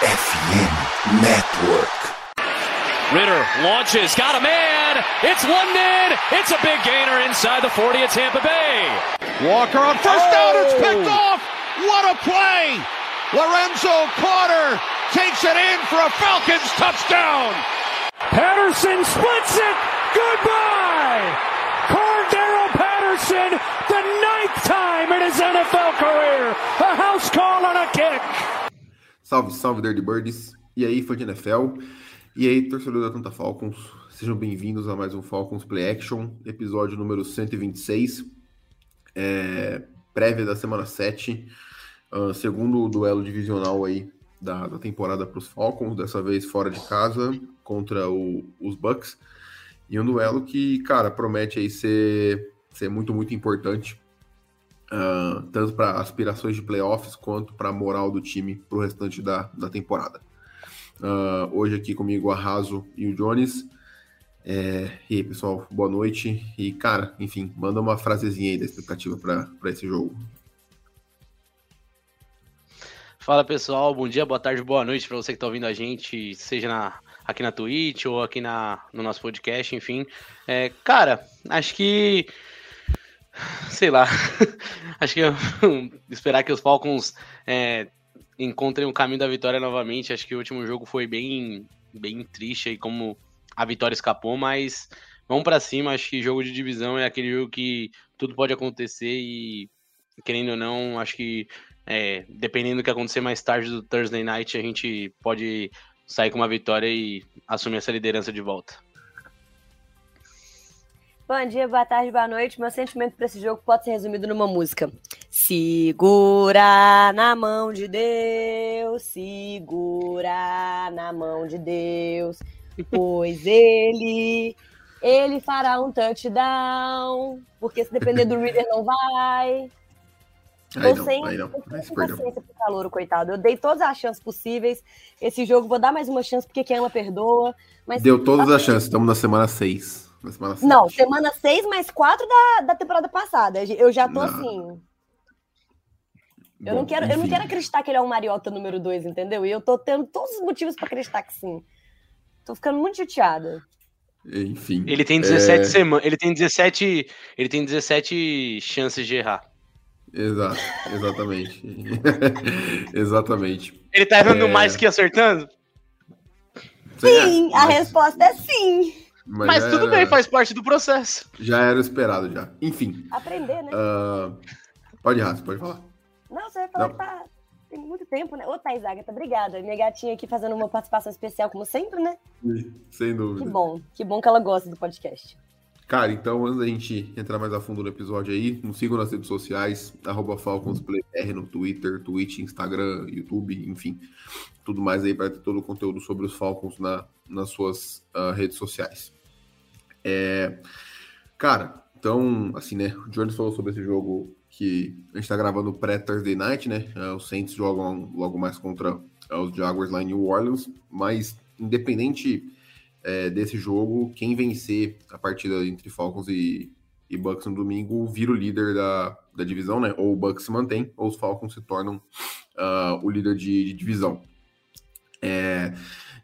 FM Network. Ritter launches, got a man. It's London. It's a big gainer inside the 40 at Tampa Bay. Walker on first oh. down. It's picked oh. off. What a play. Lorenzo Carter takes it in for a Falcons touchdown. Patterson splits it. Goodbye. Cordero Patterson, the ninth time in his NFL career. A house call on a kick. Salve, salve, Dirty Birds. E aí, fã de NFL. E aí, torcedor da Tanta Falcons. Sejam bem-vindos a mais um Falcons Play Action, episódio número 126. É, prévia da semana 7. Uh, segundo duelo divisional aí da, da temporada para os Falcons, dessa vez fora de casa, contra o, os Bucks. E um duelo que, cara, promete aí ser, ser muito, muito importante, uh, tanto para aspirações de playoffs quanto para a moral do time para o restante da, da temporada. Uh, hoje aqui comigo o Arraso e o Jones. É, e aí, pessoal, boa noite. E, cara, enfim, manda uma frasezinha aí da expectativa para esse jogo. Fala pessoal, bom dia, boa tarde, boa noite para você que está ouvindo a gente, seja na, aqui na Twitch ou aqui na, no nosso podcast, enfim. É, cara, acho que. Sei lá. acho que esperar que os Falcons é, encontrem o caminho da vitória novamente. Acho que o último jogo foi bem, bem triste aí, como a vitória escapou, mas vamos para cima. Acho que jogo de divisão é aquele jogo que tudo pode acontecer e, querendo ou não, acho que é, dependendo do que acontecer mais tarde do Thursday Night, a gente pode sair com uma vitória e assumir essa liderança de volta. Bom dia, boa tarde, boa noite. Meu sentimento para esse jogo pode ser resumido numa música. Segura na mão de Deus, segura na mão de Deus, pois ele, ele fará um touchdown, porque se depender do Reader não vai. Aí não, sem, aí não. sem paciência pro calor, coitado. Eu dei todas as chances possíveis. Esse jogo vou dar mais uma chance, porque quem ama perdoa. Mas Deu todas as chances, estamos na semana 6. Na semana não, semana 6 mais 4 da, da temporada passada. Eu já tô não. assim. Eu, Bom, não quero, eu não quero acreditar que ele é um Mariota número 2, entendeu? E eu tô tendo todos os motivos para acreditar que sim. Tô ficando muito chateada. Enfim. Ele tem 17 é... semanas. Ele tem 17. Ele tem 17 chances de errar. Exato, exatamente. exatamente. Ele tá errando é... mais que acertando? Sim, é, a resposta é sim. Mas, mas tudo bem, faz parte do processo. Já era esperado, já. Enfim. Aprender, né? Uh... Pode, Raça, pode falar. Não, você vai falar Não. que tá... tem muito tempo, né? Ô, Thais Agatha, obrigada. Minha gatinha aqui fazendo uma participação especial, como sempre, né? Sem dúvida. Que bom, que bom que ela gosta do podcast. Cara, então antes da gente entrar mais a fundo no episódio aí, nos sigam nas redes sociais, arroba FalconsPlayR no Twitter, Twitch, Instagram, YouTube, enfim, tudo mais aí para ter todo o conteúdo sobre os Falcons na, nas suas uh, redes sociais. É, cara, então, assim, né, o Jones falou sobre esse jogo que a gente tá gravando pré-Thursday Night, né, uh, os Saints jogam logo mais contra uh, os Jaguars lá em New Orleans, mas independente é, desse jogo, quem vencer a partida entre Falcons e, e Bucks no domingo vira o líder da, da divisão, né? Ou o Bucks se mantém, ou os Falcons se tornam uh, o líder de, de divisão. É,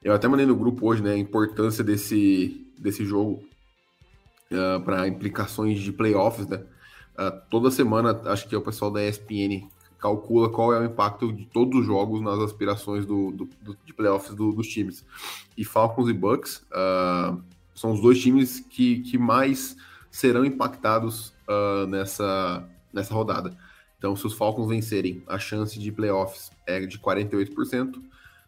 eu até mandei no grupo hoje, né, a importância desse, desse jogo uh, para implicações de playoffs, né? Uh, toda semana, acho que é o pessoal da ESPN calcula qual é o impacto de todos os jogos nas aspirações do, do, do de playoffs do, dos times. E Falcons e Bucks uh, são os dois times que, que mais serão impactados uh, nessa, nessa rodada. Então, se os Falcons vencerem, a chance de playoffs é de 48%.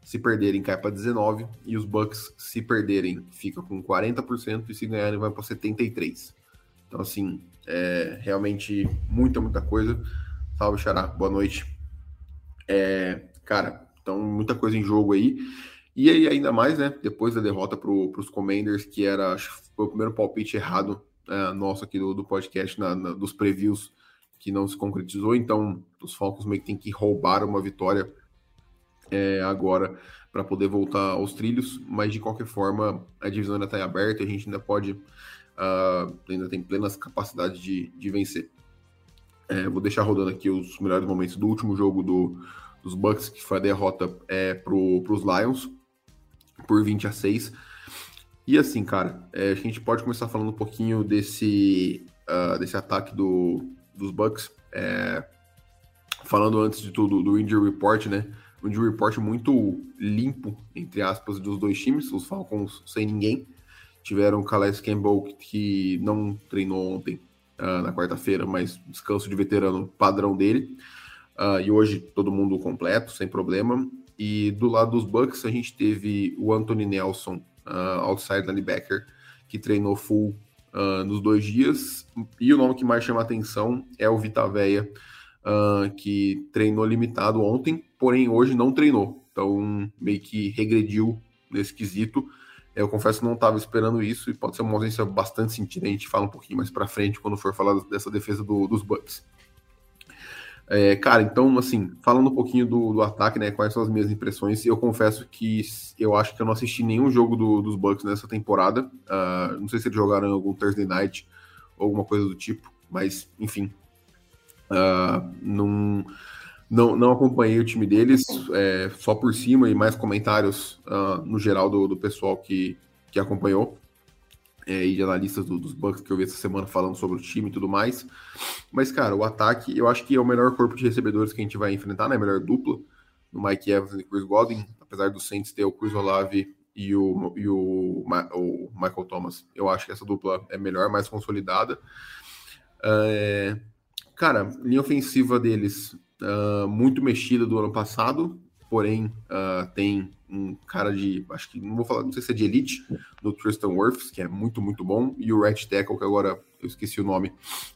Se perderem, cai para 19%. E os Bucks, se perderem, fica com 40%. E se ganharem, vai para 73%. Então, assim, é realmente muita, muita coisa. Salve, Xará. Boa noite. É, cara, então muita coisa em jogo aí. E aí, ainda mais, né? Depois da derrota para os Commanders, que era acho, foi o primeiro palpite errado é, nosso aqui do, do podcast, na, na, dos previews, que não se concretizou. Então, os Falcons meio que tem que roubar uma vitória é, agora para poder voltar aos trilhos. Mas de qualquer forma, a divisão ainda está aberta, a gente ainda pode, uh, ainda tem plenas capacidades de, de vencer. É, vou deixar rodando aqui os melhores momentos do último jogo do, dos Bucks, que foi a derrota é, para os Lions por 20 a 6. E assim, cara, é, a gente pode começar falando um pouquinho desse, uh, desse ataque do, dos Bucks. É, falando antes de tudo do injury report, né? Um injury report muito limpo, entre aspas, dos dois times. Os Falcons sem ninguém. Tiveram o Calais Campbell, que não treinou ontem, uh, na quarta-feira, mas descanso de veterano padrão dele. Uh, e hoje todo mundo completo, sem problema. E do lado dos Bucks, a gente teve o Anthony Nelson, uh, outside linebacker, que treinou full uh, nos dois dias. E o nome que mais chama atenção é o Vitaveia, uh, que treinou limitado ontem, porém hoje não treinou. Então, meio que regrediu nesse quesito. Eu confesso que não estava esperando isso e pode ser uma ausência bastante sentida. A gente fala um pouquinho mais para frente quando for falar dessa defesa do, dos Bucks. É, cara, então, assim, falando um pouquinho do, do, ataque, né? Quais são as minhas impressões? Eu confesso que eu acho que eu não assisti nenhum jogo do, dos Bucks nessa temporada. Uh, não sei se eles jogaram algum Thursday Night ou alguma coisa do tipo, mas, enfim. Uh, não, não, não acompanhei o time deles, é, só por cima e mais comentários uh, no geral do, do pessoal que, que acompanhou é, e de analistas do, dos Bucks que eu vi essa semana falando sobre o time e tudo mais. Mas, cara, o ataque, eu acho que é o melhor corpo de recebedores que a gente vai enfrentar, né? A melhor dupla no Mike Evans e Chris Godwin, apesar do Saints ter o Chris Olave e o, e o, o Michael Thomas. Eu acho que essa dupla é melhor, mais consolidada. É, cara, linha ofensiva deles uh, muito mexida do ano passado, porém uh, tem um cara de, acho que não vou falar, não sei se é de elite, do Tristan Wirfs, que é muito, muito bom, e o Red Tackle, que agora eu esqueci o nome,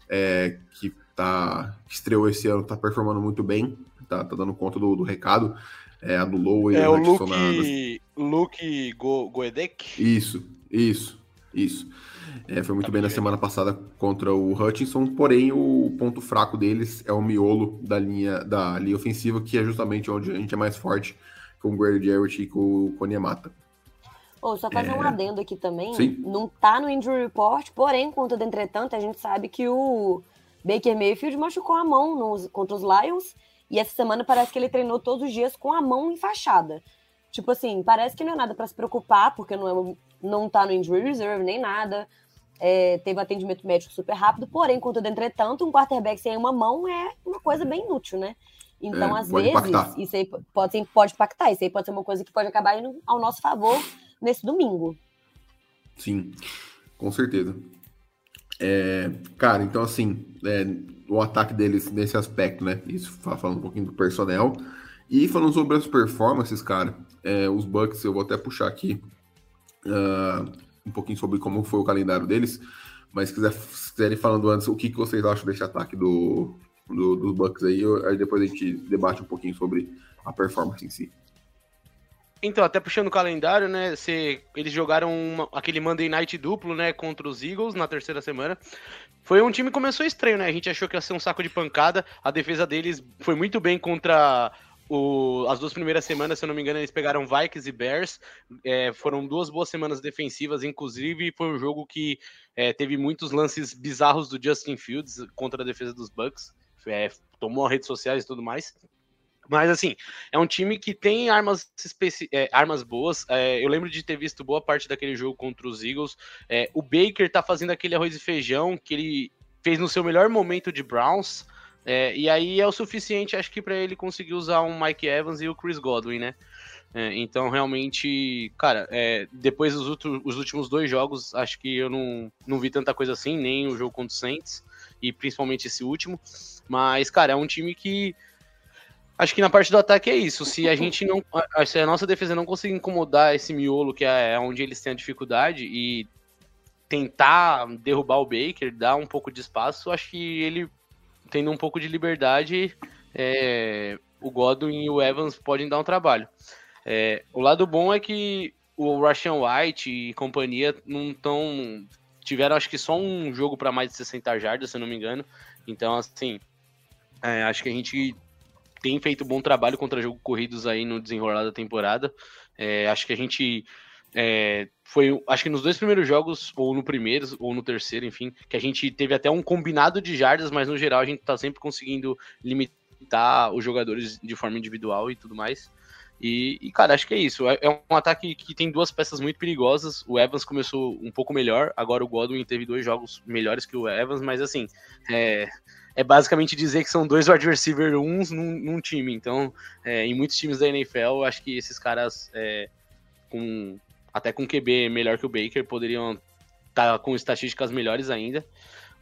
é, que tá, que estreou esse ano, tá performando muito bem, tá, tá dando conta do, do recado, é, anulou É o Luke, na... Luke Go, Goedek? Isso, isso, isso. É, foi muito tá bem na semana passada contra o Hutchinson, porém o ponto fraco deles é o miolo da linha, da linha ofensiva, que é justamente onde a gente é mais forte, com o Grady Jarrett e com o Konyamata. Oh, só fazer é... um adendo aqui também. Sim. Não tá no injury report, porém, contudo, entretanto, a gente sabe que o Baker Mayfield machucou a mão nos, contra os Lions e essa semana parece que ele treinou todos os dias com a mão enfaixada. Tipo assim, parece que não é nada para se preocupar, porque não, é, não tá no injury reserve nem nada. É, teve atendimento médico super rápido, porém, contudo, entretanto, um quarterback sem uma mão é uma coisa bem inútil, né? Então, é, às vezes, impactar. isso aí pode, pode impactar. Isso aí pode ser uma coisa que pode acabar indo ao nosso favor nesse domingo. Sim, com certeza. É, cara, então assim, é, o ataque deles nesse aspecto, né? Isso falando um pouquinho do personnel. E falando sobre as performances, cara, é, os Bucks, eu vou até puxar aqui uh, um pouquinho sobre como foi o calendário deles. Mas se, quiser, se quiserem falando antes, o que, que vocês acham desse ataque do, do, dos Bucks aí, aí depois a gente debate um pouquinho sobre a performance em si. Então, até puxando o calendário, né? Se, eles jogaram uma, aquele Monday Night duplo, né? Contra os Eagles na terceira semana. Foi um time que começou estranho, né? A gente achou que ia ser um saco de pancada. A defesa deles foi muito bem contra o, as duas primeiras semanas, se eu não me engano, eles pegaram Vikings e Bears. É, foram duas boas semanas defensivas, inclusive foi um jogo que é, teve muitos lances bizarros do Justin Fields contra a defesa dos Bucks é, tomou redes sociais e tudo mais. Mas assim, é um time que tem armas, é, armas boas. É, eu lembro de ter visto boa parte daquele jogo contra os Eagles. É, o Baker tá fazendo aquele arroz e feijão que ele fez no seu melhor momento de Browns. É, e aí é o suficiente, acho que, para ele conseguir usar um Mike Evans e o Chris Godwin, né? É, então, realmente, cara, é, depois dos os últimos dois jogos, acho que eu não, não vi tanta coisa assim, nem o jogo contra o Saints, e principalmente esse último. Mas, cara, é um time que. Acho que na parte do ataque é isso. Se a gente não. Se a nossa defesa não conseguir incomodar esse miolo, que é onde eles têm a dificuldade, e tentar derrubar o Baker, dar um pouco de espaço, acho que ele, tendo um pouco de liberdade, é, o Godwin e o Evans podem dar um trabalho. É, o lado bom é que o Russian White e companhia não estão. Tiveram acho que só um jogo para mais de 60 jardas, se eu não me engano. Então, assim, é, acho que a gente tem feito bom trabalho contra jogo corridos aí no desenrolar da temporada. É, acho que a gente é, foi, acho que nos dois primeiros jogos, ou no primeiro, ou no terceiro, enfim, que a gente teve até um combinado de jardas, mas no geral a gente tá sempre conseguindo limitar os jogadores de forma individual e tudo mais. E, e, cara, acho que é isso. É, é, um ataque que tem duas peças muito perigosas. O Evans começou um pouco melhor, agora o Godwin teve dois jogos melhores que o Evans, mas assim, é, é basicamente dizer que são dois wide receiver uns num, num time. Então, é, em muitos times da NFL, acho que esses caras, é, com até com QB melhor que o Baker, poderiam estar tá com estatísticas melhores ainda.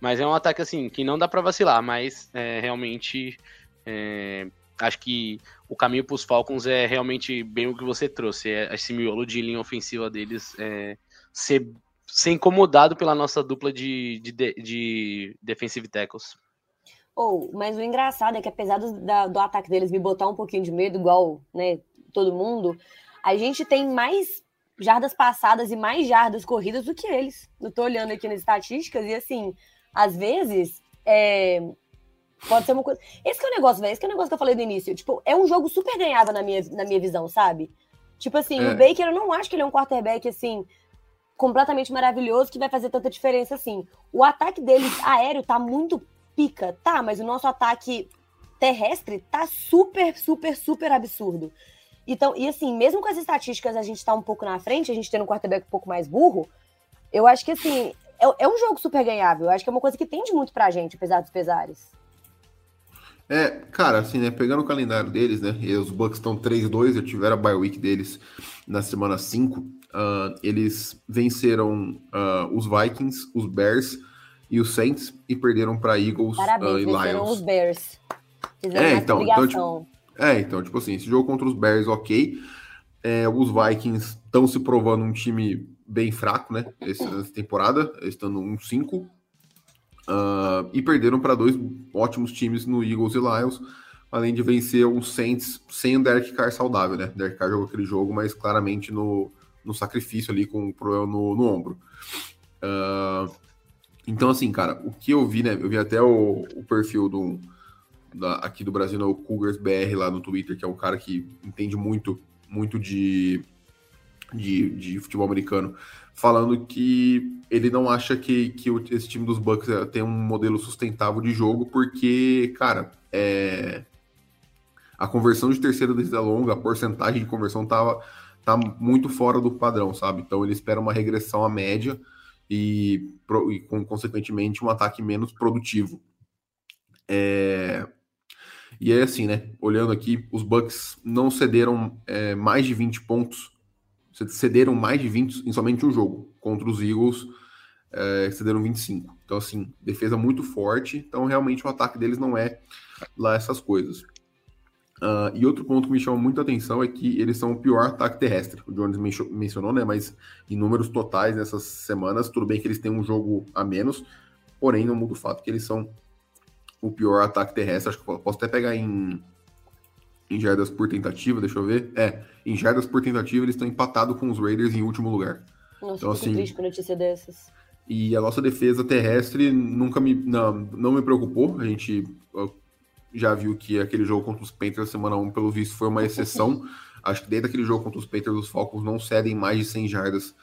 Mas é um ataque assim que não dá para vacilar, mas é, realmente é, acho que o caminho para os Falcons é realmente bem o que você trouxe. É esse miolo de linha ofensiva deles é, ser, ser incomodado pela nossa dupla de, de, de defensive tackles. Oh, mas o engraçado é que apesar do, da, do ataque deles me botar um pouquinho de medo, igual né, todo mundo, a gente tem mais jardas passadas e mais jardas corridas do que eles. Eu tô olhando aqui nas estatísticas e assim, às vezes, é, Pode ser uma coisa. Esse que é o negócio, velho. Esse é o negócio que eu falei no início. Tipo, é um jogo super ganhável na minha, na minha visão, sabe? Tipo assim, é. o Baker, eu não acho que ele é um quarterback, assim, completamente maravilhoso, que vai fazer tanta diferença assim. O ataque deles aéreo tá muito pica, tá? Mas o nosso ataque terrestre tá super, super, super absurdo. Então, e assim, mesmo com as estatísticas a gente tá um pouco na frente, a gente tendo um quarterback um pouco mais burro, eu acho que assim, é, é um jogo super ganhável. Eu acho que é uma coisa que tende muito pra gente, apesar dos pesares. É, cara, assim, né, pegando o calendário deles, né, os Bucks estão 3-2, já tiveram a bye week deles na semana 5, uh, ah, eles venceram uh, os Vikings, os Bears e os Saints e perderam para Eagles Parabéns, uh, e Lions. os Bears. Fizeram é, então, então tipo, é, então, tipo assim, esse jogo contra os Bears, ok, é, os Vikings estão se provando um time bem fraco, né, essa temporada, estando 1-5, Uh, e perderam para dois ótimos times no Eagles e Lions, além de vencer um Saints sem o Derek Carr saudável, né? Derek Carr jogou aquele jogo, mas claramente no, no sacrifício ali, com o problema no, no ombro. Uh, então, assim, cara, o que eu vi, né? Eu vi até o, o perfil do, da, aqui do Brasil, né, o Cougars BR lá no Twitter, que é um cara que entende muito, muito de, de, de futebol americano falando que ele não acha que, que esse time dos Bucks é, tem um modelo sustentável de jogo, porque, cara, é... a conversão de terceira descida longa, a porcentagem de conversão tava, tá muito fora do padrão, sabe? Então ele espera uma regressão à média e, e consequentemente, um ataque menos produtivo. É... E é assim, né? Olhando aqui, os Bucks não cederam é, mais de 20 pontos cederam mais de 20 em somente um jogo. Contra os Eagles, é, cederam 25. Então, assim, defesa muito forte. Então, realmente, o ataque deles não é lá essas coisas. Uh, e outro ponto que me chama muita atenção é que eles são o pior ataque terrestre. O Jones mencionou, né? Mas em números totais nessas semanas, tudo bem que eles têm um jogo a menos, porém não muda o fato que eles são o pior ataque terrestre. Acho que posso até pegar em em jardas por tentativa, deixa eu ver. É, em jardas por tentativa eles estão empatados com os Raiders em último lugar. Nossa, então, assim, triste com notícia dessas. E a nossa defesa terrestre nunca me não, não me preocupou. A gente já viu que aquele jogo contra os Panthers semana 1, pelo visto, foi uma exceção. Acho que desde aquele jogo contra os Panthers, os Falcons não cedem mais de 100 jardas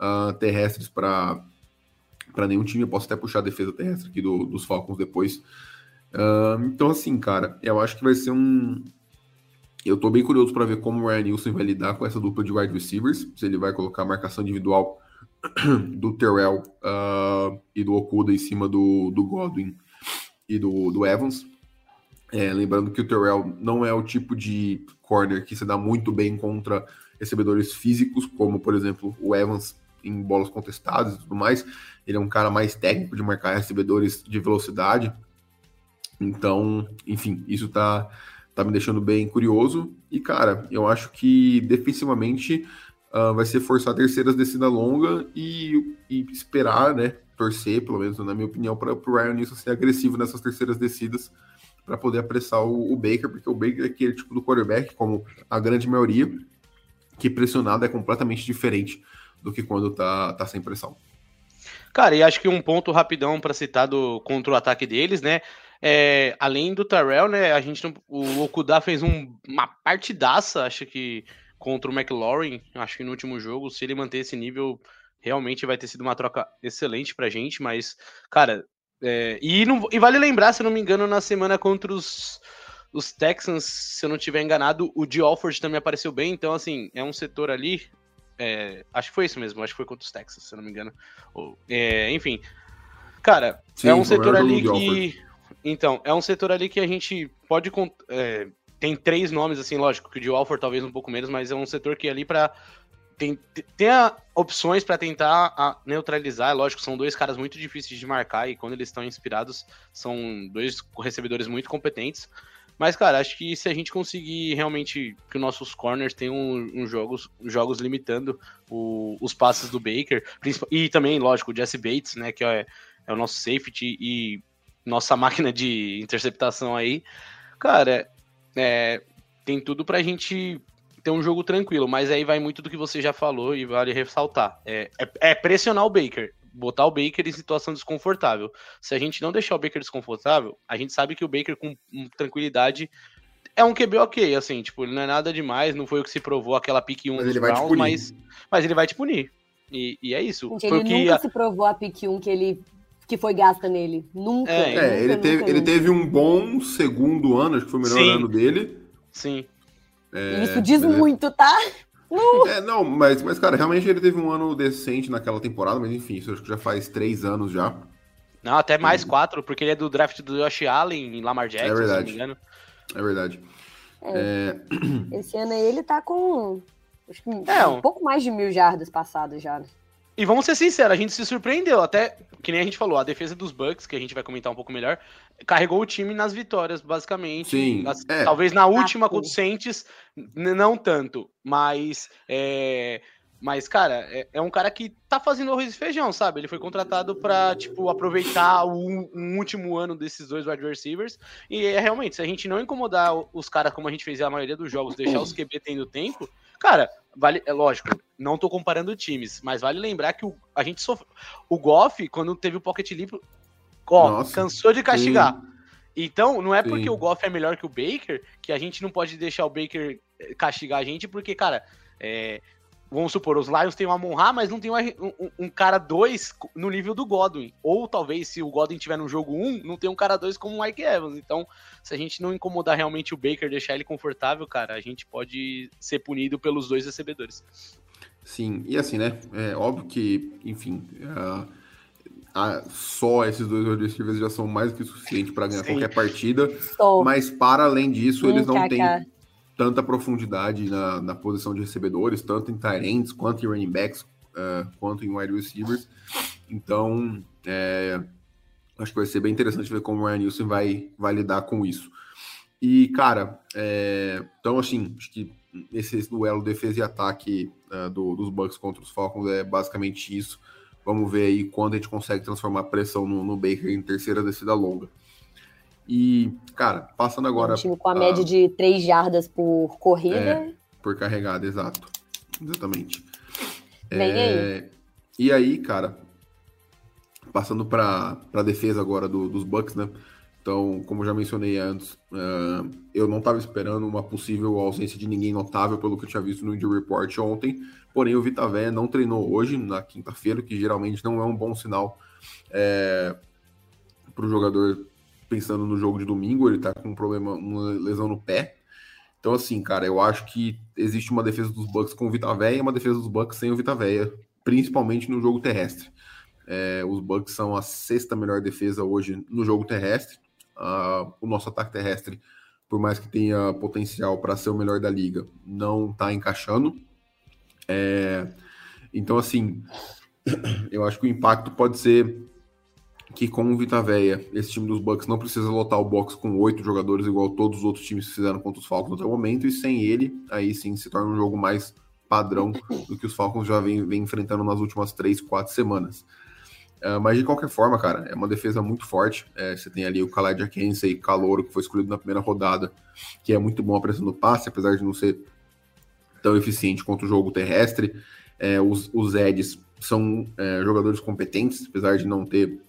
uh, terrestres para nenhum time. Eu posso até puxar a defesa terrestre aqui do, dos Falcons depois. Então, assim, cara, eu acho que vai ser um, eu tô bem curioso para ver como o Ryan Nielsen vai lidar com essa dupla de wide receivers, se ele vai colocar a marcação individual do Terrell uh, e do Okuda em cima do, do Godwin e do, do Evans. É, lembrando que o Terrell não é o tipo de corner que se dá muito bem contra recebedores físicos, como por exemplo o Evans em bolas contestadas e tudo mais. Ele é um cara mais técnico de marcar recebedores de velocidade. Então, enfim, isso tá tá me deixando bem curioso. E, cara, eu acho que defensivamente uh, vai ser forçar terceiras descida longa e, e, esperar, né? Torcer, pelo menos na minha opinião, para o Ryan Nilsson ser agressivo nessas terceiras descidas para poder apressar o, o, Baker, porque o Baker é aquele tipo do quarterback, como a grande maioria, que pressionado é completamente diferente do que quando tá, tá sem pressão. Cara, e acho que um ponto rapidão para citar do, contra o ataque deles, né? É, além do Terrell, né? A gente não, o Okuda fez um, uma partidaça, acho que contra o McLaurin, acho que no último jogo. Se ele manter esse nível, realmente vai ter sido uma troca excelente pra gente. Mas, cara, é, e, não, e vale lembrar, se não me engano, na semana contra os, os Texans, se eu não estiver enganado, o de Alford também apareceu bem, então assim, é um setor ali. é, acho que foi isso mesmo, acho que foi contra os Texans, se eu não me engano. Ou- é, enfim. Cara, Sim, é um setor ali que. Então, é um setor ali que a gente pode. é, tem três nomes, assim, lógico, que o de Alford talvez um pouco menos, mas é um setor que ali pra. Tem, tem opções pra tentar neutralizar, é lógico, são dois caras muito difíceis de marcar e quando eles estão inspirados, são dois recebedores muito competentes. Mas, cara, acho que se a gente conseguir realmente que os nossos corners tenham uns jogos, jogos limitando o- os passes do Baker, e também, lógico, o Jesse Bates, né, que é, é o nosso safety e nossa máquina de interceptação aí, cara, é, tem tudo pra gente ter um jogo tranquilo, mas aí vai muito do que você já falou e vale ressaltar. É, é- é pressionar o Baker, botar o Baker em situação desconfortável. Se a gente não deixar o Baker desconfortável, a gente sabe que o Baker com, tranquilidade é um QB ok, assim, tipo, ele não é nada demais, não foi o que se provou aquela pique 1 Mas dos ele vai te Browns, punir. mas, mas ele vai te punir. E, e é isso. Gente, ele nunca a- se provou a pick 1 que ele que foi gasta nele. Nunca. É, nunca, É, ele, nunca, teve, ele nunca. teve um bom segundo ano, acho que foi o melhor Sim. ano dele. Sim. E Isso diz muito, tá? É, não, mas, mas, cara, realmente ele teve um ano decente naquela temporada, mas enfim, isso acho que já faz três anos já. Não, até mais quatro, porque ele é do draft do Josh Allen em Lamar Jackson, se não verdade. me engano. É verdade. É, Esse ano aí ele tá com acho que É, um um- pouco mais de mil jardas passadas já. E vamos ser sinceros, a gente se surpreendeu. Até, que nem a gente falou, a defesa dos Bucks, que a gente vai comentar um pouco melhor, carregou o time nas vitórias, basicamente. Sim, As- é. Talvez na última sim. contra o Saints, não tanto. Mas, é, mas cara, é, é um cara que tá fazendo arroz e feijão, sabe? Ele foi contratado pra, tipo, aproveitar o, um último ano desses dois wide receivers. E é realmente, se a gente não incomodar os caras como a gente fez a maioria dos jogos, deixar os QB tendo tempo, cara, vale, é lógico, não tô comparando times, mas vale lembrar que o, a gente sofreu. O Goff, quando teve o pocket limpo, ó, Nossa, cansou de castigar. sim. Então, não é porque Sim. o Goff é melhor que o Baker que a gente não pode deixar o Baker eh, castigar a gente, porque, cara, é, vamos supor, os Lions têm o Amon Ra, mas não tem um, um- um cara 2 no nível do Godwin. Ou talvez, se o Godwin tiver no jogo 1, um, não tem um cara 2 como o Mike Evans. Então, se a gente não incomodar realmente o Baker, deixar ele confortável, cara, a gente pode ser punido pelos dois recebedores. Sim, e assim, né? É óbvio que, enfim, ah, só esses dois receivers já são mais do que suficiente para ganhar Sim. qualquer partida, Tô. mas para além disso, eles não têm. Tanta profundidade na, na posição de recebedores, tanto em tight ends, quanto em running backs, ah, quanto em wide receivers. Então, é, acho que vai ser bem interessante ver como o Ryan Nielsen vai, vai lidar com isso. E, cara, é, então, assim, acho que esse, esse duelo defesa e ataque ah, do- dos Bucks contra os Falcons é basicamente isso. Vamos ver aí quando a gente consegue transformar a pressão no, no Baker em terceira descida longa. E, cara, passando agora um time com a a- média de 3 jardas por corrida. É. por carregada, exato. Exatamente. Vem É, E aí, cara, passando para a defesa agora do- dos Bucks, né? Então, como eu já mencionei antes, ah, eu não estava esperando uma possível ausência de ninguém notável pelo que eu tinha visto no Injury Report ontem. Porém, o Vitavé não treinou hoje, na quinta-feira, que geralmente não é um bom sinal para o jogador pensando no jogo de domingo. Ele está com um problema, uma lesão no pé. Então, assim, cara, eu acho que existe uma defesa dos Bucks com o Vitaveia e uma defesa dos Bucks sem o Vitaveia, principalmente no jogo terrestre. É, os Bucks são a sexta melhor defesa hoje no jogo terrestre. O nosso ataque terrestre, por mais que tenha potencial para ser o melhor da liga, não está encaixando. É, então, assim, eu acho que o impacto pode ser que com o Vitaveia, esse time dos Bucks não precisa lotar o box com oito jogadores, igual todos os outros times fizeram contra os Falcons até o momento, e sem ele, aí sim se torna um jogo mais padrão do que os Falcons já vem, vem enfrentando nas últimas três, quatro semanas. Uh, mas de qualquer forma, cara, é uma defesa muito forte. É, você tem ali o Khaled Akense, calouro, que foi escolhido na primeira rodada, que é muito bom a pressão do passe, apesar de não ser tão eficiente quanto o jogo terrestre. É, os, os Eds são é, jogadores competentes, apesar de não ter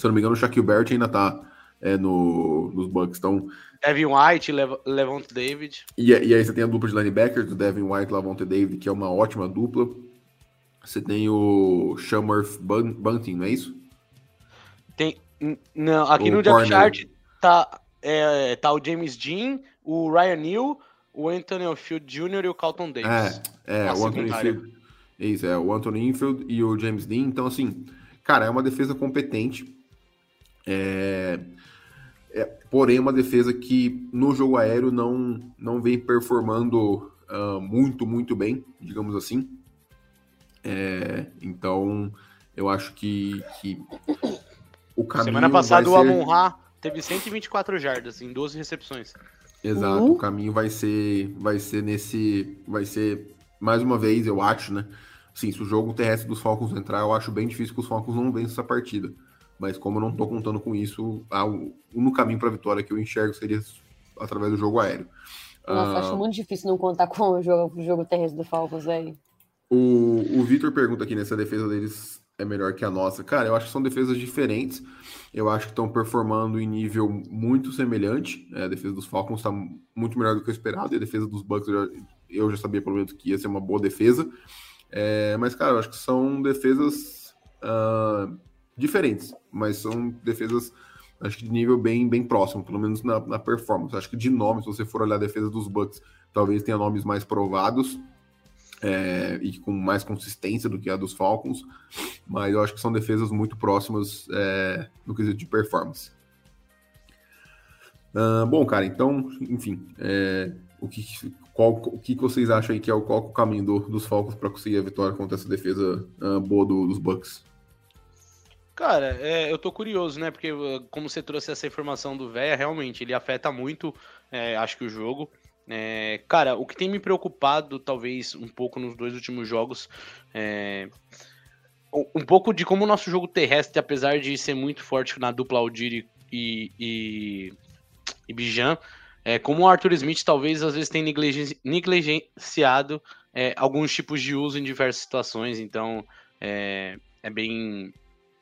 se eu não me engano, o Shaquille Barrett ainda tá é, no, nos Bucks. Então, Devin White, Lev Levant David. e, e, aí você tem a dupla de linebackers, do Devin White e Lavonte David, que é uma ótima dupla. Você tem o Shamworth Bunting, não é isso? Tem, não, aqui O no corner. chart tá, é, tá o James Dean, o Ryan Neal, o Anthony Field Jr. e o Carlton Davis. É, é o Anthony Field. Isso, é o Anthony Infield e o James Dean. Então, assim, cara, é uma defesa competente. É, é, porém, uma defesa que no jogo aéreo não, não vem performando uh, muito, muito bem, digamos assim. É, então, eu acho que, que o caminho. Semana passada ser... o Amon-Ra teve 124 jardas em 12 recepções. Exato, uhum. o caminho vai ser, vai ser nesse, vai ser mais uma vez, eu acho, né? Sim, se o jogo terrestre dos Falcons entrar, eu acho bem difícil que os Falcons não vençam essa partida. Mas como eu não tô contando com isso, o único caminho para a vitória que eu enxergo seria através do jogo aéreo. Nossa, uh... acho muito difícil não contar com o jogo, o jogo terrestre do Falcons aí. O, o Vitor pergunta aqui, né, se a defesa deles é melhor que a nossa. Cara, eu acho que são defesas diferentes. Eu acho que estão performando em nível muito semelhante. É, a defesa dos Falcons está muito melhor do que eu esperado. E a defesa dos Bucks eu já, eu já sabia pelo menos que ia ser uma boa defesa. É, mas, cara, eu acho que são defesas uh, diferentes. Mas são defesas, acho que de nível bem, bem próximo, pelo menos na, na performance. Acho que de nome, se você for olhar a defesa dos Bucks, talvez tenha nomes mais provados é, e com mais consistência do que a dos Falcons, mas eu acho que são defesas muito próximas é, no quesito de performance. Uh, bom, cara, então, enfim, é, o, que, qual, o que vocês acham aí que é o, qual é o caminho do, dos Falcons para conseguir a vitória contra essa defesa uh, boa do, dos Bucks? Cara, é, eu tô curioso, né? Porque como você trouxe essa informação do Véia, realmente ele afeta muito, é, acho que o jogo. É, cara, o que tem me preocupado, talvez, um pouco nos dois últimos jogos, é um pouco de como o nosso jogo terrestre, apesar de ser muito forte na dupla Aldir e, e, e Bijan, é, como o Arthur Smith talvez às vezes tenha negligenciado é, alguns tipos de uso em diversas situações, então é, é bem,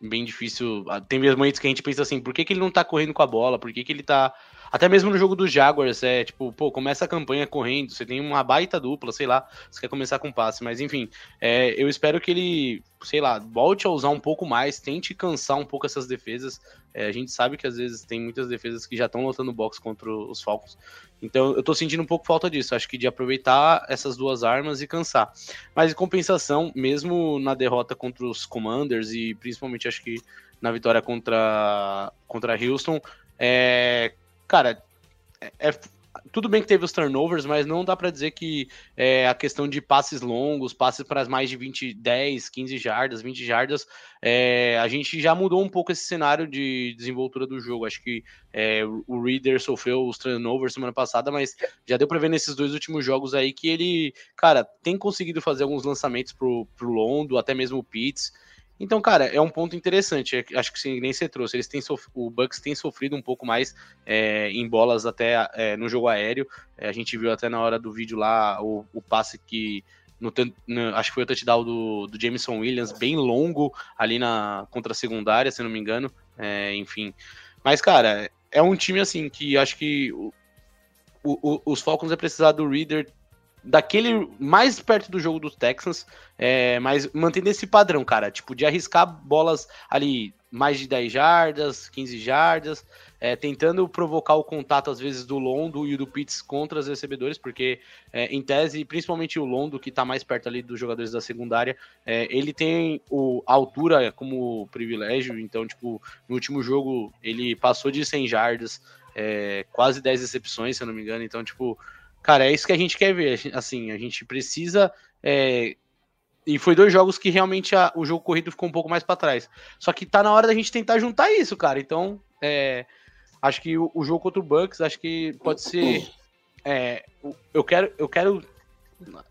bem difícil. Tem momentos que a gente pensa assim, por que, que ele não tá correndo com a bola? Por que, que ele tá até mesmo no jogo dos Jaguars, é tipo, pô, começa a campanha correndo, você tem uma baita dupla, sei lá, você quer começar com passe, mas enfim, é, eu espero que ele, sei lá, volte a usar um pouco mais, tente cansar um pouco essas defesas. É, a gente sabe que às vezes tem muitas defesas que já estão lotando box contra os Falcons. Então eu tô sentindo um pouco falta disso, acho que de aproveitar essas duas armas e cansar. Mas em compensação, mesmo na derrota contra os Commanders e principalmente acho que na vitória contra, contra Houston, é, cara, é, é, tudo bem que teve os turnovers, mas não dá para dizer que é, a questão de passes longos, passes para mais de 20, 10, 15 jardas, 20 jardas, é, a gente já mudou um pouco esse cenário de desenvoltura do jogo. Acho que é, o Reader sofreu os turnovers semana passada, mas já deu para ver nesses dois últimos jogos aí que ele, cara, tem conseguido fazer alguns lançamentos pro, pro Londo, até mesmo o Pitts. Então, cara, é um ponto interessante. É acho que nem você trouxe. Eles têm sof... O Bucks tem sofrido um pouco mais é, em bolas até é, no jogo aéreo. É, a gente viu até na hora do vídeo lá o, o passe que. No, no, acho que foi o touchdown do, do Jameson Williams, bem longo ali na contra a secundária, se não me engano. É, enfim. Mas, cara, é um time assim que acho que o, o, os Falcons é precisar do Reader daquele mais perto do jogo dos Texans, é, mas mantendo esse padrão, cara, tipo, de arriscar bolas ali mais de 10 jardas, 15 jardas, é, tentando provocar o contato, às vezes, do Londo e do Pitts contra os recebedores, porque, é, em tese, principalmente o Londo, que está mais perto ali dos jogadores da secundária, é, ele tem o, a altura como privilégio, então, tipo, no último jogo ele passou de 100 jardas, é, quase 10 recepções, se eu não me engano, então, tipo, Cara, é isso que a gente quer ver. Assim, a gente precisa. É... E foi dois jogos que realmente a... o jogo corrido ficou um pouco mais para trás. Só que tá na hora da gente tentar juntar isso, cara. Então, é... acho que o, o, jogo contra o Bucks, acho que pode ser. É... Eu quero. Eu quero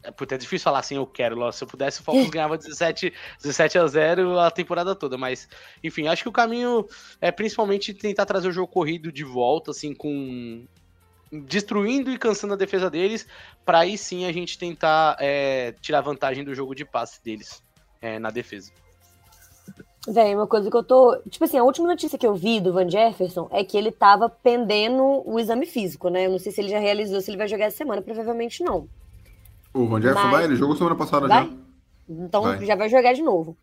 é, Puta, é difícil falar assim, eu quero. Se eu pudesse, o Falcons ganhava 17, 17 a 0 a temporada toda. Mas, enfim, acho que o caminho é principalmente tentar trazer o jogo corrido de volta, assim, com destruindo e cansando a defesa deles, para aí sim a gente tentar é, tirar vantagem do jogo de passe deles é, na defesa. Véi, uma coisa que eu tô. Tipo assim, a última notícia que eu vi do Van Jefferson é que ele tava pendendo o exame físico, né? Eu não sei se ele já realizou, se ele vai jogar essa semana, provavelmente não. O Van Jefferson Mas... vai? Ele jogou semana passada vai? já. Então vai. já vai jogar de novo.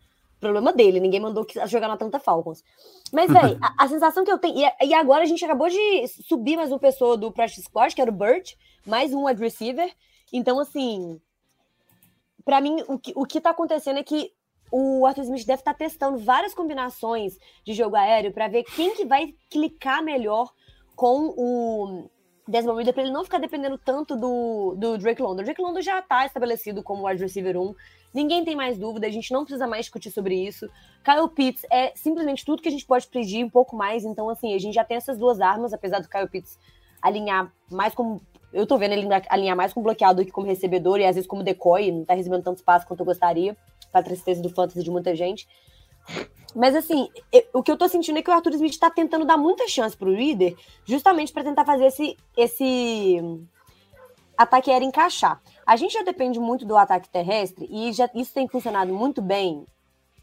Problema dele, ninguém mandou jogar na Atlanta Falcons. Mas, velho, a, a, sensação que eu tenho. E, e, agora a gente acabou de subir mais uma pessoa do Practice Squad, que era o Burt, mais um wide receiver. Então, assim. para mim, o que, o que tá acontecendo é que o Arthur Smith deve estar tá testando várias combinações de jogo aéreo para ver quem que vai clicar melhor com o Desmond Reader para ele não ficar dependendo tanto do, do Drake London. O Drake London já está estabelecido como wide receiver 1. Ninguém tem mais dúvida, a gente não precisa mais discutir sobre isso. Kyle Pitts é simplesmente tudo que a gente pode pedir, um pouco mais. Então, assim, a gente já tem essas duas armas, apesar do Kyle Pitts alinhar mais como. Eu tô vendo ele alinhar mais como bloqueador do que como recebedor, e às vezes como decoy, não tá recebendo tanto espaço quanto eu gostaria, pra tristeza do fantasy de muita gente. Mas assim, eu, o que eu tô sentindo é que o Arthur Smith tá tentando dar muita chance pro Reader, justamente para tentar fazer esse, esse ataque aéreo encaixar. A gente já depende muito do ataque terrestre e já, isso tem funcionado muito bem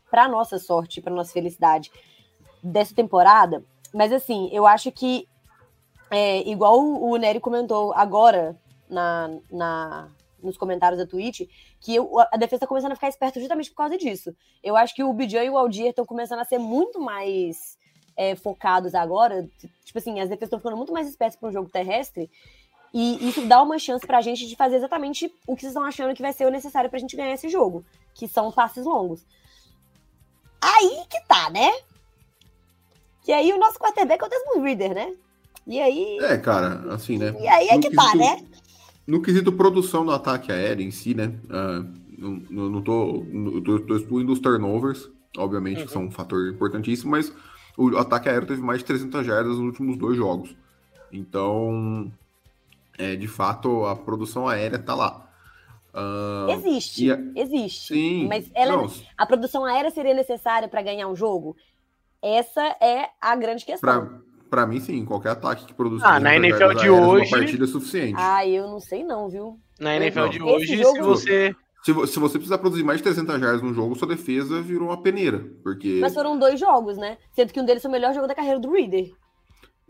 para nossa sorte, para nossa felicidade dessa temporada. Mas assim, eu acho que é, igual o Nery comentou agora na, na, nos comentários da Twitch, que eu, a defesa está começando a ficar esperta justamente por causa disso. Eu acho que o Bijan e o Aldir estão começando a ser muito mais é, focados agora. Tipo assim, as defesas estão ficando muito mais espertas para o jogo terrestre. E isso dá uma chance para a gente de fazer exatamente o que vocês estão achando que vai ser o necessário para a gente ganhar esse jogo, que são passes longos. Aí que tá, né? E aí o nosso quarterback é o Desmond Reader, né? E aí. É, cara, assim, né? E aí é que tá, né? No quesito produção do ataque aéreo em si, né? Uh, não, não tô, não, tô, tô excluindo os turnovers, obviamente, uhum. que são um fator importantíssimo, mas o ataque aéreo teve mais de 300 jardas nos últimos dois jogos. Então, é, de fato, a produção aérea tá lá. Uh, existe, a... existe. Sim, mas ela, não, a produção aérea seria necessária para ganhar um jogo? Essa é a grande questão. Pra Pra mim, sim. Qualquer ataque que produz. Ah, na NFL de hoje. Uma partida é suficiente. Ah, eu não sei, não, viu? Na NFL de hoje, jogo... se você. Se, se, você precisar produzir mais de 300 jardas num jogo, sua defesa virou uma peneira. Porque... Mas foram dois jogos, né? Sendo que um deles foi o melhor jogo da carreira do Reader.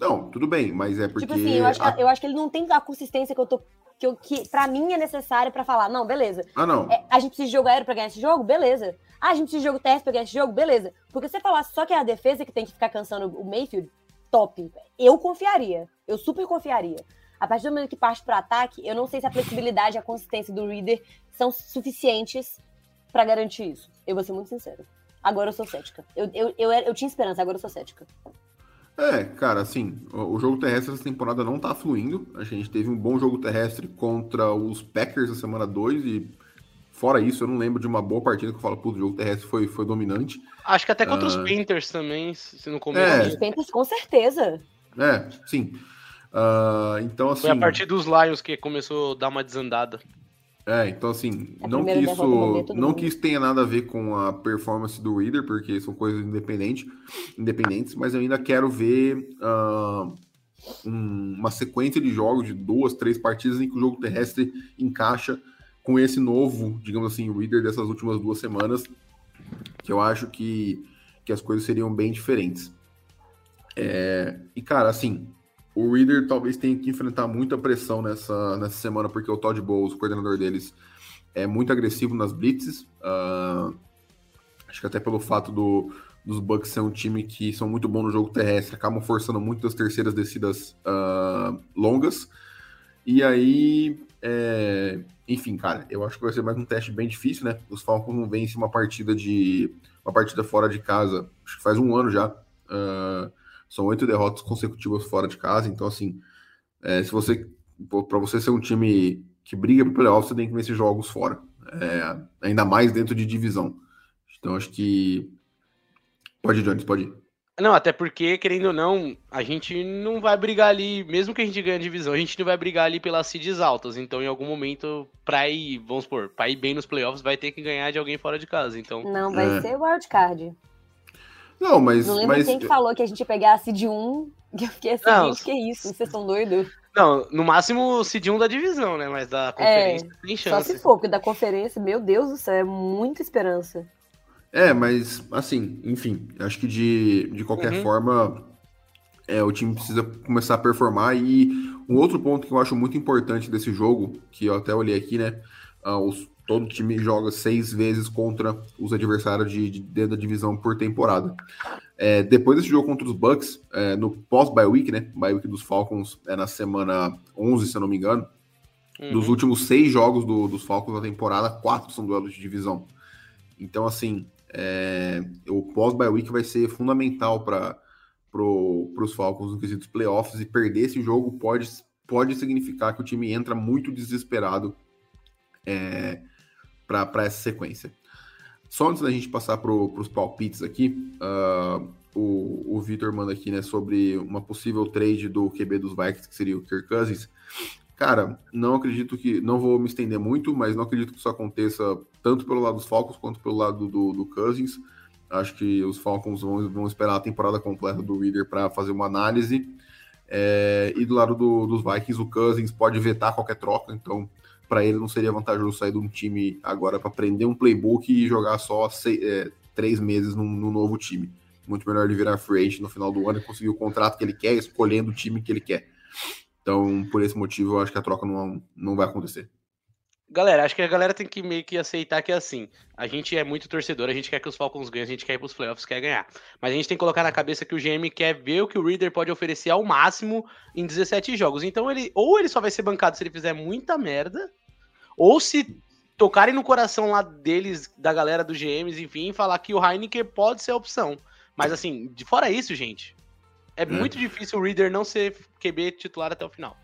Não, tudo bem, mas é porque. Tipo assim, eu acho, a... que, eu acho que ele não tem a consistência que eu tô. Que, eu, que pra mim é necessária pra falar, não, beleza. Ah, não. É, a gente precisa de jogo aéreo pra ganhar esse jogo? Beleza. Ah, a gente precisa de jogo terrestre pra ganhar esse jogo? Beleza. Porque se você falar só que é a defesa que tem que ficar cansando o Mayfield, top. Eu confiaria. Eu super confiaria. A partir do momento que parte para ataque, eu não sei se a flexibilidade e a consistência do Reader são suficientes para garantir isso. Eu vou ser muito sincero. Agora eu sou cética. Eu, eu, eu, eu, tinha esperança, agora eu sou cética. É, cara, assim, o jogo terrestre essa temporada não tá fluindo. A gente teve um bom jogo terrestre contra os Packers na semana 2 e Fora isso, eu não lembro de uma boa partida que eu falo, pô, o jogo terrestre foi, foi dominante. Acho que até contra uh... os ah, Panthers também, se não combina. É. Os Panthers, com certeza. É, sim. Uh, então, assim. Foi a partir dos Lions que começou a dar uma desandada. É, então assim, não que isso, não que isso tenha nada a ver com a performance do Reader, porque são coisas independentes, independentes, mas eu ainda quero ver uh, um, uma sequência de jogos de duas, três partidas em que o jogo terrestre encaixa com esse novo, digamos assim, reader dessas últimas duas semanas, que eu acho que, que as coisas seriam bem diferentes. É, e, cara, assim, o Reader talvez tenha que enfrentar muita pressão nessa, nessa semana, porque o Todd Bowles, o coordenador deles, é muito agressivo nas blitzes. Uh, acho que até pelo fato do, dos Bucks ser um time que são muito bons no jogo terrestre, acabam forçando muito as terceiras descidas uh, longas. E aí, é, enfim, cara, eu acho que vai ser mais um teste bem difícil, né? Os Falcons não vencem uma partida de uma partida fora de casa, acho que faz um ano já. Uh, são oito derrotas consecutivas fora de casa, então assim, é, se você para você ser um time que briga para playoff, você tem que vencer jogos fora, é, ainda mais dentro de divisão. Então acho que pode ir, Jones, pode ir. Não, até porque, querendo ou não, a gente não vai brigar ali, mesmo que a gente ganhe a divisão, a gente não vai brigar ali pelas seeds altas. Então, em algum momento, pra ir, vamos supor, pra ir bem nos playoffs, vai ter que ganhar de alguém fora de casa. Então... Não, vai é. ser o wildcard. Não, mas. Não lembro mas... quem que falou que a gente pegasse de um. Que eu fiquei assim, não, gente, que isso? Vocês estão doidos? Não, no máximo Cid 1 da divisão, né? Mas da conferência é, tem chance. Só se for, porque da conferência, meu Deus do céu, é muita esperança. É, mas assim, enfim, acho que de, de qualquer uhum. forma é, o time precisa começar a performar. E um outro ponto que eu acho muito importante desse jogo, que eu até olhei aqui, né? Uh, os todo time joga seis vezes contra os adversários de, de dentro da divisão por temporada. É, depois desse jogo contra os Bucks, é, no pós-bye week, né? Bye week dos Falcons é na semana 11, se eu não me engano. Uhum. Dos últimos seis jogos do, dos Falcons na temporada, quatro são duelos de divisão. Então, assim, é, o pós-bye week vai ser fundamental para pro, os Falcons no quesito playoffs e perder esse jogo pode, pode significar que o time entra muito desesperado é, para essa sequência. Só antes da gente passar para os palpites aqui, uh, o, o Vitor manda aqui né, sobre uma possível trade do QB dos Vikings, que seria o Kirk Cousins. Cara, não acredito que. Não vou me estender muito, mas não acredito que isso aconteça tanto pelo lado dos Falcons quanto pelo lado do, do Cousins. Acho que os Falcons vão, vão esperar a temporada completa do Reader para fazer uma análise. É, e do lado do, dos Vikings, o Cousins pode vetar qualquer troca, então para ele não seria vantajoso sair de um time agora para aprender um playbook e jogar só seis, é, três meses no novo time. Muito melhor ele virar free agent no final do ano e conseguir o contrato que ele quer, escolhendo o time que ele quer. Então, por esse motivo, eu acho que a troca não, não vai acontecer. Galera, acho que a galera tem que meio que aceitar que é assim. A gente é muito torcedor, a gente quer que os Falcons ganhem, a gente quer ir pros playoffs, quer ganhar. Mas a gente tem que colocar na cabeça que o GM quer ver o que o Reader pode oferecer ao máximo em 17 jogos. Então ele, ou ele só vai ser bancado se ele fizer muita merda, ou se tocarem no coração lá deles, da galera do GMs, enfim, falar que o Heineken pode ser a opção. Mas assim, de fora isso, gente, é, é. muito difícil o Reader não ser QB titular até o final.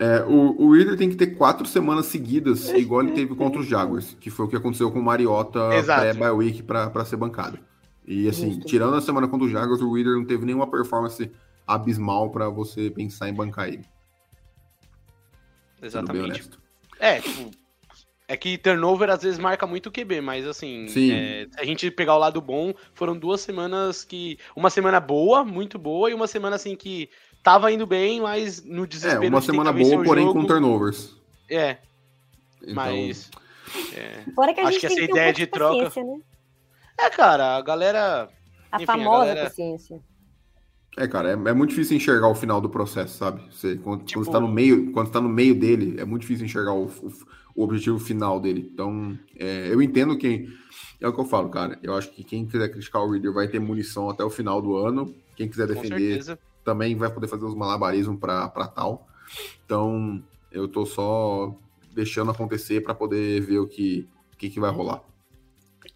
É, o, o Reader tem que ter quatro semanas seguidas, igual ele teve contra os Jaguars, que foi o que aconteceu com o Mariota pré-bye week para ser bancado. E assim, Justo. tirando a semana contra os Jaguars, o Reader não teve nenhuma performance abismal para você pensar em bancar ele. Exatamente. É, tipo, é que turnover às vezes marca muito o QB, mas assim, é, se a gente pegar o lado bom, foram duas semanas que. Uma semana boa, muito boa, e uma semana assim que tava indo bem, mas no é, desespero. É, uma semana boa, porém jogo, com turnovers. É. Então... Mas. É, Fora que a acho que essa ideia um de, de troca. Né? É, cara, a galera. A enfim, famosa a galera... paciência. É, cara, é, é, muito difícil enxergar o final do processo, sabe? Você, quando, tipo... quando você tá no meio, quando tá no meio dele, é muito difícil enxergar o, o, o objetivo final dele. Então, é, eu entendo quem. É o que eu falo, cara. Eu acho que quem quiser criticar o Reader vai ter munição até o final do ano. Quem quiser defender também vai poder fazer os malabarismos para tal. Então, eu tô só deixando acontecer para poder ver o que, que, que vai rolar.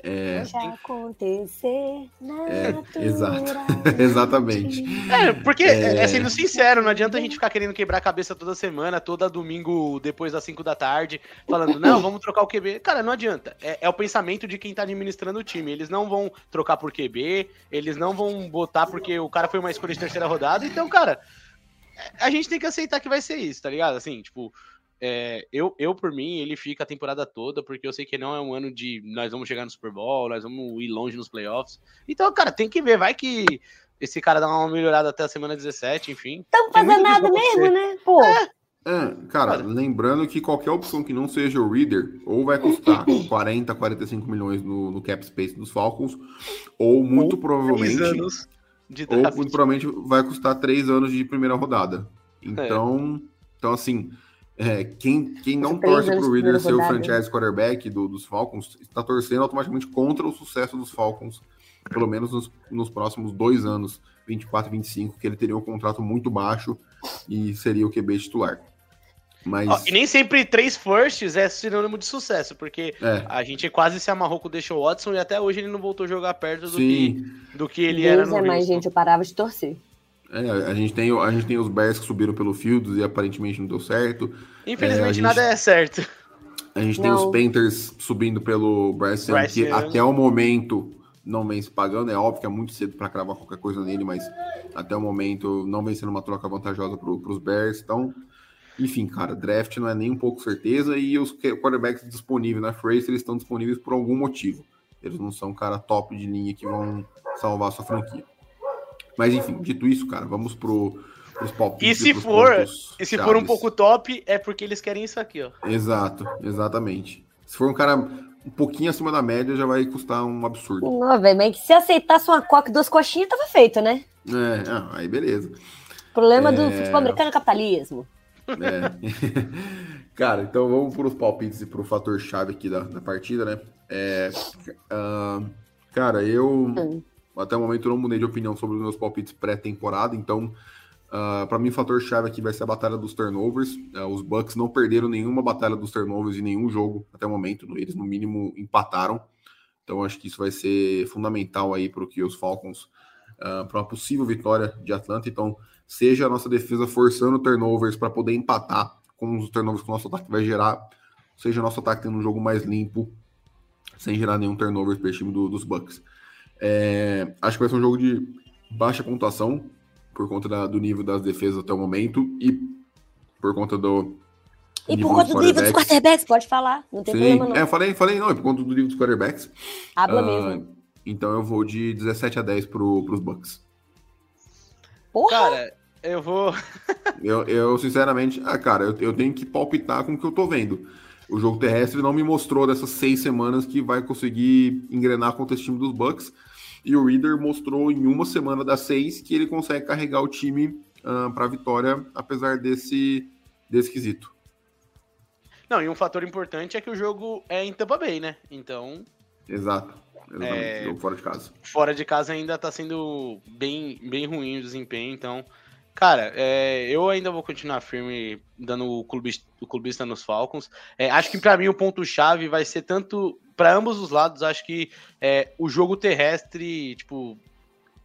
É... Deixa acontecer é, exato. Exatamente. É, porque, é... é... sendo sincero, não adianta a gente ficar querendo quebrar a cabeça toda semana, toda domingo depois das 5 da tarde, falando, não, vamos trocar o QB. Cara, não adianta. É, é, o pensamento de quem tá administrando o time. Eles não vão trocar por QB, eles não vão botar porque o cara foi uma escolha de terceira rodada. Então, cara, a gente tem que aceitar que vai ser isso, tá ligado? Assim, tipo, é, eu, eu, por mim, ele fica a temporada toda, porque eu sei que não é um ano de nós vamos chegar no Super Bowl, nós vamos ir longe nos playoffs. Então, cara, tem que ver, vai que esse cara dá uma melhorada até a semana 17, enfim. Estão fazendo nada mesmo, né? Pô. É. É, cara, lembrando que qualquer opção que não seja o Reader, ou vai custar 40, 45 milhões no, no cap space dos Falcons, ou muito ou provavelmente. Anos de ou muito provavelmente vai custar três anos de primeira rodada. Então, é. então assim, é, quem, quem não torce para o Reader ser o franchise quarterback do, dos Falcons está torcendo automaticamente contra o sucesso dos Falcons, pelo menos nos, nos próximos dois anos, 24 e 25, que ele teria um contrato muito baixo e seria o QB titular. Mas... Oh, e nem sempre três firsts é sinônimo de sucesso, porque é. a gente quase se amarrou com o Deshaun Watson e até hoje ele não voltou a jogar perto do, que, do que ele Deus era no é mais, gente, eu parava de torcer. É, a, gente tem, a gente tem os Bears que subiram pelo Fields e aparentemente não deu certo. Infelizmente é, gente, nada é certo. A gente não. tem os Panthers subindo pelo Bryce Young, que até o momento não vem se pagando. É óbvio que é muito cedo para cravar qualquer coisa nele, mas até o momento não vem sendo uma troca vantajosa para os Bears. Então, enfim, cara, draft não é nem um pouco certeza e os quarterbacks disponíveis na Phrase, eles estão disponíveis por algum motivo. Eles não são cara top de linha que vão salvar a sua franquia. Mas enfim, dito isso, cara, vamos pro, pros palpites. E se for, e se for um pouco top, é porque eles querem isso aqui, ó. Exato, exatamente. Se for um cara um pouquinho acima da média, já vai custar um absurdo. Não, velho, mas se aceitasse uma coca e duas coxinhas, tava feito, né? É, ah, aí beleza. Problema é... do futebol americano é capitalismo. É. Cara, então vamos para os palpites e para o fator chave aqui da, da partida, né? É, uh, cara, eu hum. Até o momento não mudei de opinião sobre os meus palpites pré-temporada, então Uh, para mim, o fator chave aqui vai ser a batalha dos turnovers. Uh, os Bucks não perderam nenhuma batalha dos turnovers em nenhum jogo até o momento. Eles, no mínimo, empataram. Então, acho que isso vai ser fundamental aí para que os Falcons, uh, para uma possível vitória de Atlanta. Então, seja a nossa defesa forçando turnovers para poder empatar com os turnovers que o nosso ataque vai gerar, seja o nosso ataque tendo um jogo mais limpo, sem gerar nenhum turnover para o time do, dos Bucks. É, acho que vai ser um jogo de baixa pontuação, por conta da, do nível das defesas até o momento e por conta do. E por conta do nível dos quarterbacks, pode falar, não tem Sim, problema não. É, falei, falei, não, é por conta do nível dos quarterbacks. Habla uh, mesmo. Então eu vou de 17 a 10 pro, pros Bucks. Porra! Cara, eu vou. eu, eu, sinceramente, ah, cara, eu, eu tenho que palpitar com o que eu tô vendo. O jogo terrestre não me mostrou dessas seis semanas que vai conseguir engrenar contra esse time dos Bucks. E o Reader mostrou em uma semana das seis que ele consegue carregar o time uh, ah, para a vitória, apesar desse, desse quesito. Não, e um fator importante é que o jogo é em Tampa Bay, né? Então. Exato. Exatamente. É... Jogo fora de casa. Fora de casa ainda tá sendo bem, bem ruim o desempenho, então. Cara, é, eu ainda vou continuar firme dando o clubista, o clubista nos Falcons. É, acho que para mim o ponto-chave vai ser tanto para ambos os lados. Acho que é, o jogo terrestre, tipo,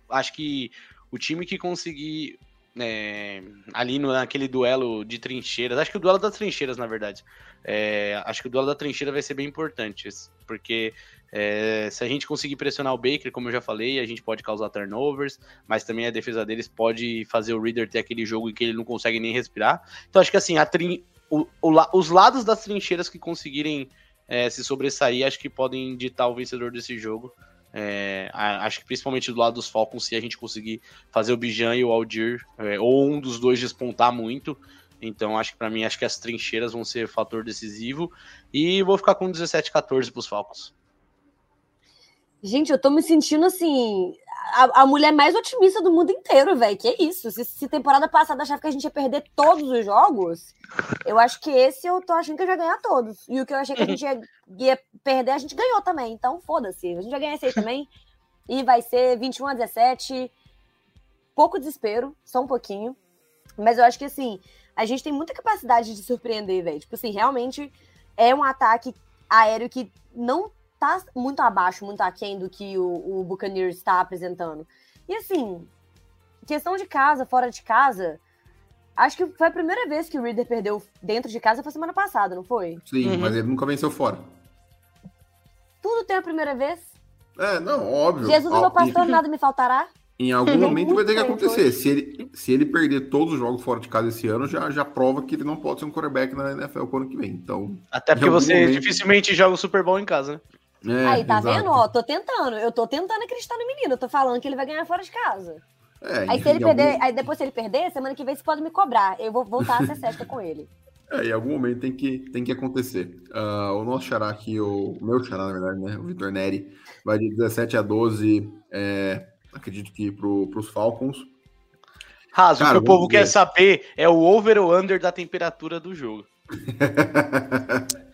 acho que o time que conseguir é, ali no, naquele duelo de trincheiras, acho que o duelo das trincheiras, na verdade, é, acho que o duelo da trincheira vai ser bem importante, porque é, se a gente conseguir pressionar o Baker, como eu já falei, a gente pode causar turnovers, mas também a defesa deles pode fazer o Reader ter aquele jogo em que ele não consegue nem respirar. Então acho que assim, trin... o, o, os lados das trincheiras que conseguirem é, se sobressair, acho que podem ditar o vencedor desse jogo. É, acho que principalmente do lado dos Falcons, se a gente conseguir fazer o Bijan e o Aldir, é, ou um dos dois despontar muito. Então acho que para mim acho que as trincheiras vão ser fator decisivo. E vou ficar com 17 14 para os Falcons. Gente, eu tô me sentindo assim. A, a mulher mais otimista do mundo inteiro, velho. Que é isso? Se, se, temporada passada achava que a gente ia perder todos os jogos, eu acho que esse eu tô achando que eu ia ganhar todos. E o que eu achei que a gente ia, ia perder, a gente ganhou também. Então, foda-se. A gente vai ganhar esse aí também. E vai ser 21 a 17. Pouco desespero, só um pouquinho. Mas eu acho que assim, a gente tem muita capacidade de surpreender, velho. Tipo assim, realmente é um ataque aéreo que não tá muito abaixo, muito aquém do que o, o Buccaneers está apresentando. E assim, questão de casa, fora de casa, acho que foi a primeira vez que o Reader perdeu dentro de casa, foi semana passada, não foi? Sim, uhum. mas ele nunca venceu fora. Tudo tem a primeira vez? É, não, óbvio. Jesus é meu pastor, nada me faltará. Em algum momento vai ter que acontecer. Se ele, se ele perder todos os jogos fora de casa esse ano, já, já prova que ele não pode ser um quarterback na NFL pro ano que vem. Então, Até porque você momento... dificilmente joga o Super Bowl em casa, né? É, Aí, tá exato. vendo? Ó, tô tentando. Eu tô tentando acreditar no menino. Eu tô falando que ele vai ganhar fora de casa. É, aí, se ele perder, algum... aí depois, se ele perder, semana que vem você pode me cobrar. Eu vou voltar a ser cética com ele. É, em algum momento tem que, tem que acontecer. Uh, o nosso xará aqui, o, o meu xará, na verdade, né? O Vitor Neri, vai de 17 a 12, é, acredito que pro, pros Falcons. Raso, Cara, o que o povo ver. quer saber é o over ou under da temperatura do jogo.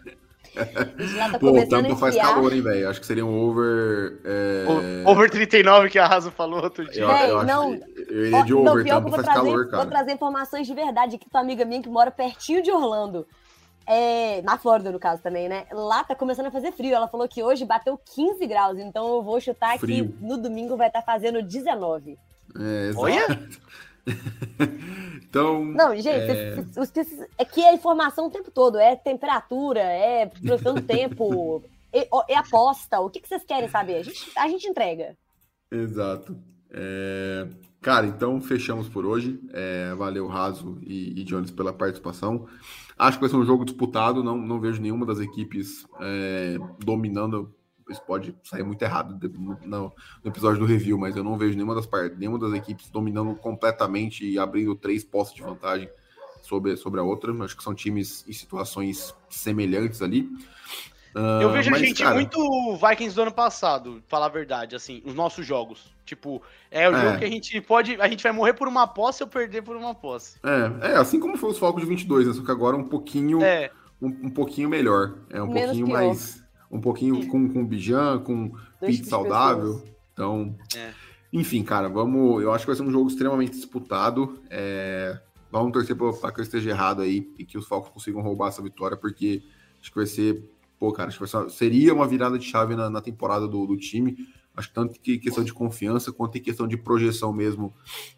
tá Pô, o Tampa faz calor, hein, velho? Acho que seria um over. É... Over 39 que a Raso falou outro dia. Eu, eu, não, eu iria de over, não, Tampa faz trazer, calor, cara. Vou trazer informações de verdade aqui, tua amiga minha que mora pertinho de Orlando. É, na Flórida, no caso, também, né? Lá tá começando a fazer frio. Ela falou que hoje bateu 15 graus, então eu vou chutar frio. que no domingo vai estar tá fazendo 19. É, exato. Olha! então. Não, gente, é... é... que é informação o tempo todo, é temperatura, é produção do tempo, é, é, aposta. O que, que vocês querem saber? A gente, a gente entrega. Exato. É... Cara, então fechamos por hoje. É... Valeu, Raso e, e Jones, pela participação. Acho que vai ser um jogo disputado. Não, não vejo nenhuma das equipes é, dominando isso pode sair muito errado no, no, episódio do review, mas eu não vejo nenhuma das, nenhuma das equipes dominando completamente e abrindo três postos de vantagem sobre, sobre a outra. Acho que são times em situações semelhantes ali. Uh, eu vejo mas, a gente cara... muito Vikings do ano passado, falar a verdade, assim, os nossos jogos. Tipo, é o é. jogo que a gente pode. A gente vai morrer por uma posse ou perder por uma posse. É, é assim como foi os Falcons de 22, né? Só que agora um pouquinho. É um, um pouquinho melhor. É um Menos pouquinho pior. mais. Um pouquinho com, com Bijan, com Pete saudável. pessoas. Então. É. Enfim, cara, vamos. Eu acho que vai ser um jogo extremamente disputado. É, vamos torcer para que eu esteja errado aí e que os Falcons consigam roubar essa vitória, porque acho que vai ser. Pô, cara, acho que vai ser- seria uma virada de chave na, na temporada do, do time. Acho que tanto que questão de confiança quanto em questão de projeção mesmo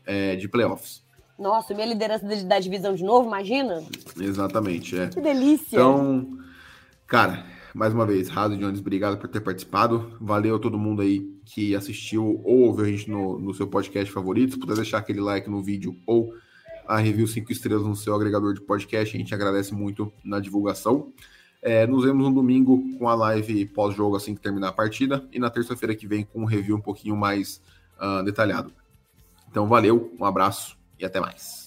é, de playoffs. Nossa, minha liderança da- da divisão de novo, imagina? Exatamente, é. Que delícia! Então, cara, mais uma vez, Raso Jones, obrigado por ter participado. Valeu a todo mundo aí que assistiu ou ouviu a gente no, no seu podcast favorito. Se puder deixar aquele like no vídeo ou a review 5 estrelas no seu agregador de podcast, a gente agradece muito na divulgação. É, nos vemos no domingo com a live pós-jogo assim que terminar a partida e na terça-feira que vem com um review um pouquinho mais ah, detalhado. Então, valeu, um abraço e até mais.